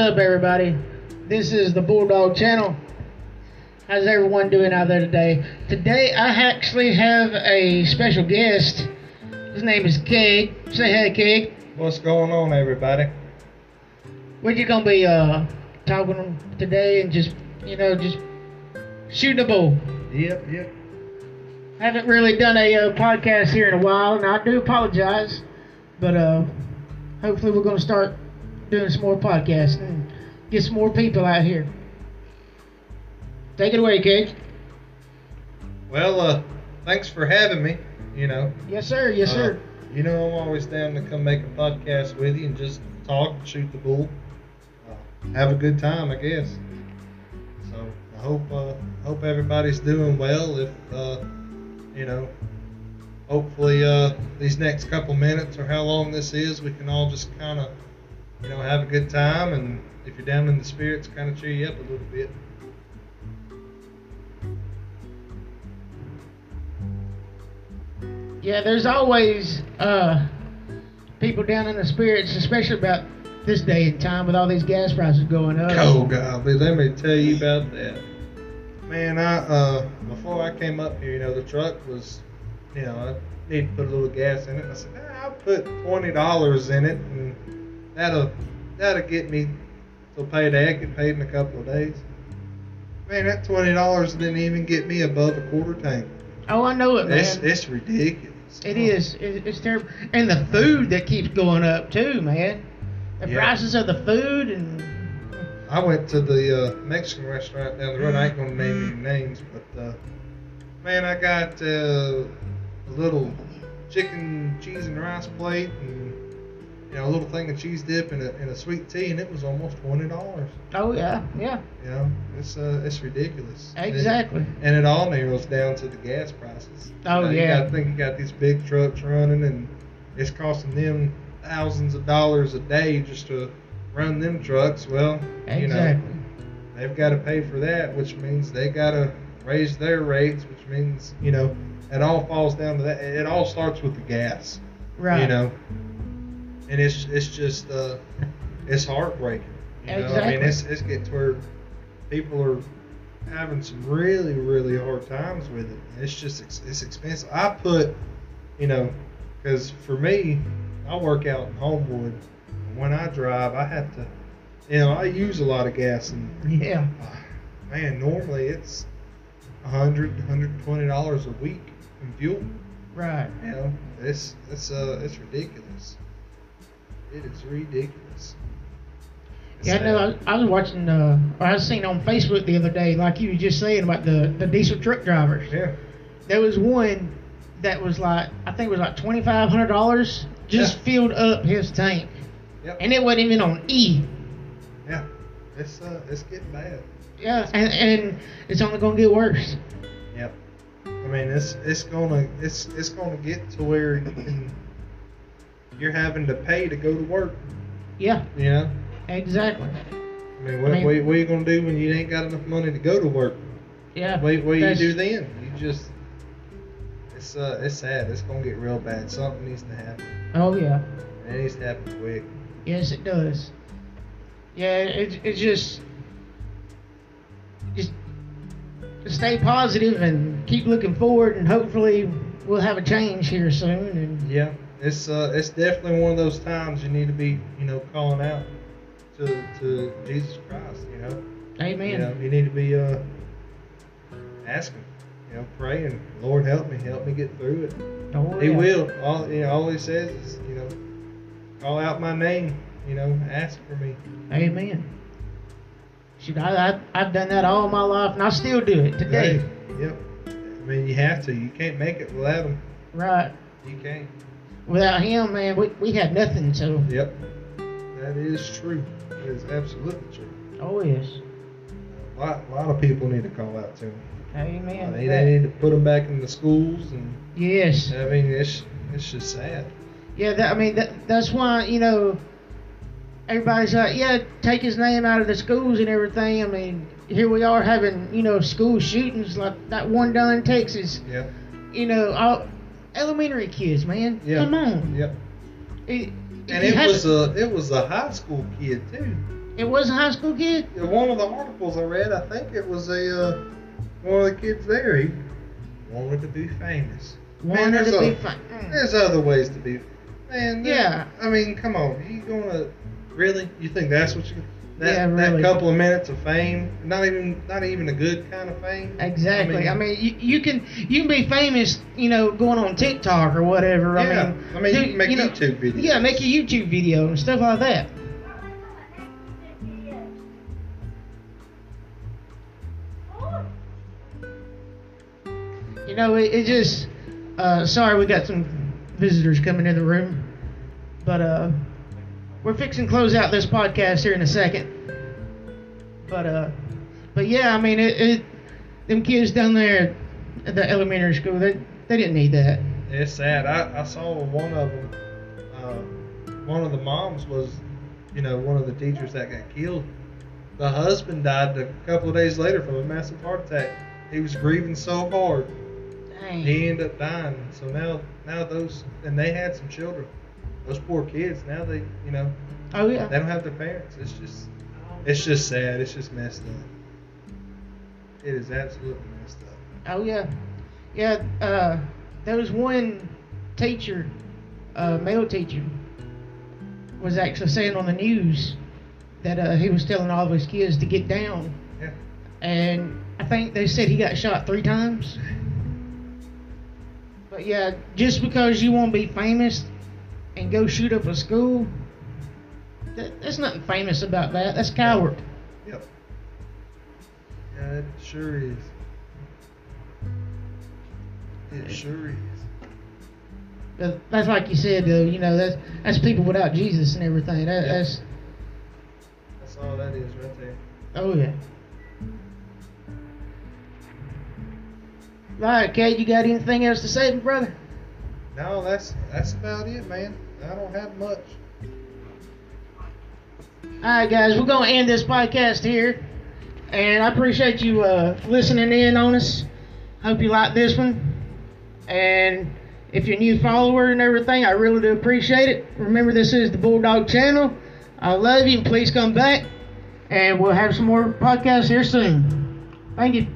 up, everybody? This is the Bulldog Channel. How's everyone doing out there today? Today, I actually have a special guest. His name is Keg. Say hey, Keg. What's going on, everybody? What are you gonna be uh talking today and just you know just shooting the bull? Yep, yep. I haven't really done a uh, podcast here in a while, and I do apologize. But uh, hopefully, we're going to start doing some more podcasts and get some more people out here. Take it away, Cake. Well, uh, thanks for having me. You know, Yes, sir. Yes, Uh, sir. you know I'm always down to come make a podcast with you and just talk, shoot the bull, uh, have a good time, I guess. So I hope uh, hope everybody's doing well. If uh, you know, hopefully uh, these next couple minutes or how long this is, we can all just kind of you know have a good time and if you're down in the spirits, kind of cheer you up a little bit. Yeah, there's always uh, people down in the spirits, especially about this day and time with all these gas prices going up. Oh golly, let me tell you about that. Man, I uh before I came up here, you know, the truck was you know, I need to put a little gas in it. I said, I'll put twenty dollars in it and that'll that'll get me till payday. I get paid in a couple of days. Man, that twenty dollars didn't even get me above a quarter tank. Oh, I know it, man. It's it's ridiculous. It is. It, it's terrible. And the food that keeps going up too, man. The Yeah. prices of the food and I went to the uh, Mexican restaurant down the road. I ain't gonna name any names, but uh, man, I got uh, a little chicken, cheese, and rice plate, and you know a little thing of cheese dip and a, and a sweet tea, and it was almost twenty dollars. oh yeah, yeah, You know, it's uh, it's ridiculous. And it- exactly. And it all narrows down to the gas prices. Oh, You know, yeah. gotta think you got these big trucks running, and it's costing them thousands of dollars a day just to run them trucks. Well, you know, Exactly. they've got to pay for that, which means they got to raise their rates, which means you know it all falls down to that. It all starts with the gas, Right. you know, and it's it's just uh, it's heartbreaking. You know, I mean, it's it's getting to where people are having some really really hard times with it. It's just it's expensive. I put, you know, because for me, I work out in Homewood. and When I drive, I have to, you know, I use a lot of gas and Yeah. uh, man, normally it's a hundred, hundred twenty dollars a week in fuel. Right. You know, it's it's uh it's ridiculous. It is ridiculous. It's Yeah, I know. I, I was watching. Uh, or I was seeing on Facebook the other day, like you were just saying about the the diesel truck drivers. Yeah. There was one that was like, I think it was like twenty five hundred dollars, just Yeah. filled up his tank, Yep. and it wasn't even on E. yeah. It's uh it's getting bad. Yeah, and and it's only gonna get worse. Yep. I mean, it's it's gonna it's it's gonna get to where you're having to pay to go to work. Yeah, know. exactly. I mean, what, I mean- what, what are you gonna do when you ain't got enough money to go to work? Yeah. What, what do you do then? You just it's uh it's sad. It's gonna get real bad. Something needs to happen. Oh yeah. And it needs to happen quick. Yes, it does. Yeah, it, it's just, just stay positive and keep looking forward, and hopefully we'll have a change here soon. And Yeah, it's uh, it's definitely one of those times you need to be, you know, calling out to to Jesus Christ. You know, Amen. you know, you need to be uh, asking, you know, praying. Lord, help me, help me get through it. Oh, He will. All you know, all He says is, you know, call out my name. You know, ask for me. Amen. Shoot, I, I I've done that all my life, and I still do it today. Hey, yep. I mean, you have to. You can't make it without Him. Right. You can't. Without him, man, we we had nothing. So. Yep. That is true. That is absolutely true. Oh yes. A lot, a lot of people need to call out to him. Amen. they, they need to put them back in the schools, and Yes. I mean, it's it's just sad. Yeah, that, I mean that, that's why you know everybody's like, yeah, take his name out of the schools and everything. I mean, here we are having you know school shootings like that one down in Texas. Yeah. You know, all elementary kids, man. Yeah. Come on. Yep. It, And it was a it was a high school kid too. It was a high school kid. One of the articles I read, I think it was a uh, one of the kids there. He wanted to be famous. Man, Wanted there's to be a- fun. Mm. There's other ways to be. Man, Yeah. I mean, come on. You gonna really? You think that's what you? That, Yeah, really. that couple of minutes of fame, not even not even a good kind of fame. Exactly. I mean, you, you can you can be famous, you know, going on TikTok or whatever. Yeah. I mean, I mean, you can make know, YouTube videos. Yeah, make a YouTube video and stuff like that. You know, it, it just. Uh, sorry, we got some visitors coming in the room, but uh, we're fixing to close out this podcast here in a second. But uh, but yeah, I mean, it, it them kids down there at the elementary school, they they didn't need that. It's sad. I, I saw one of them. Uh, one of the moms was, you know, one of the teachers that got killed. The husband died a couple of days later from a massive heart attack. He was grieving so hard, Dang. he ended up dying. So now, now those and they had some children. Those poor kids. Now they, you know, Oh yeah. they don't have their parents. It's just, it's just sad. It's just messed up. It is absolutely messed up. Oh yeah, yeah. Uh, there was one teacher, uh, male teacher, was actually saying on the news that uh, he was telling all of his kids to get down, Yeah. and I think they said he got shot three times. But yeah, just because you want to be famous and go shoot up a school, that, there's nothing famous about that. That's coward. Yep. Yeah, it sure is. It sure is. But that's like you said, though. You know, that's that's people without Jesus and everything. That, Yeah. That's That's all that is right there. oh yeah. All right, Kate, you got anything else to say, brother? No, that's that's about it, man. I don't have much. All right, guys, we're gonna end this podcast here, and I appreciate you uh, listening in on us. Hope you like this one, and if you're a new follower and everything, I really do appreciate it. Remember, this is the Bulldog Channel. I love you, and please come back, and we'll have some more podcasts here soon. Thank you.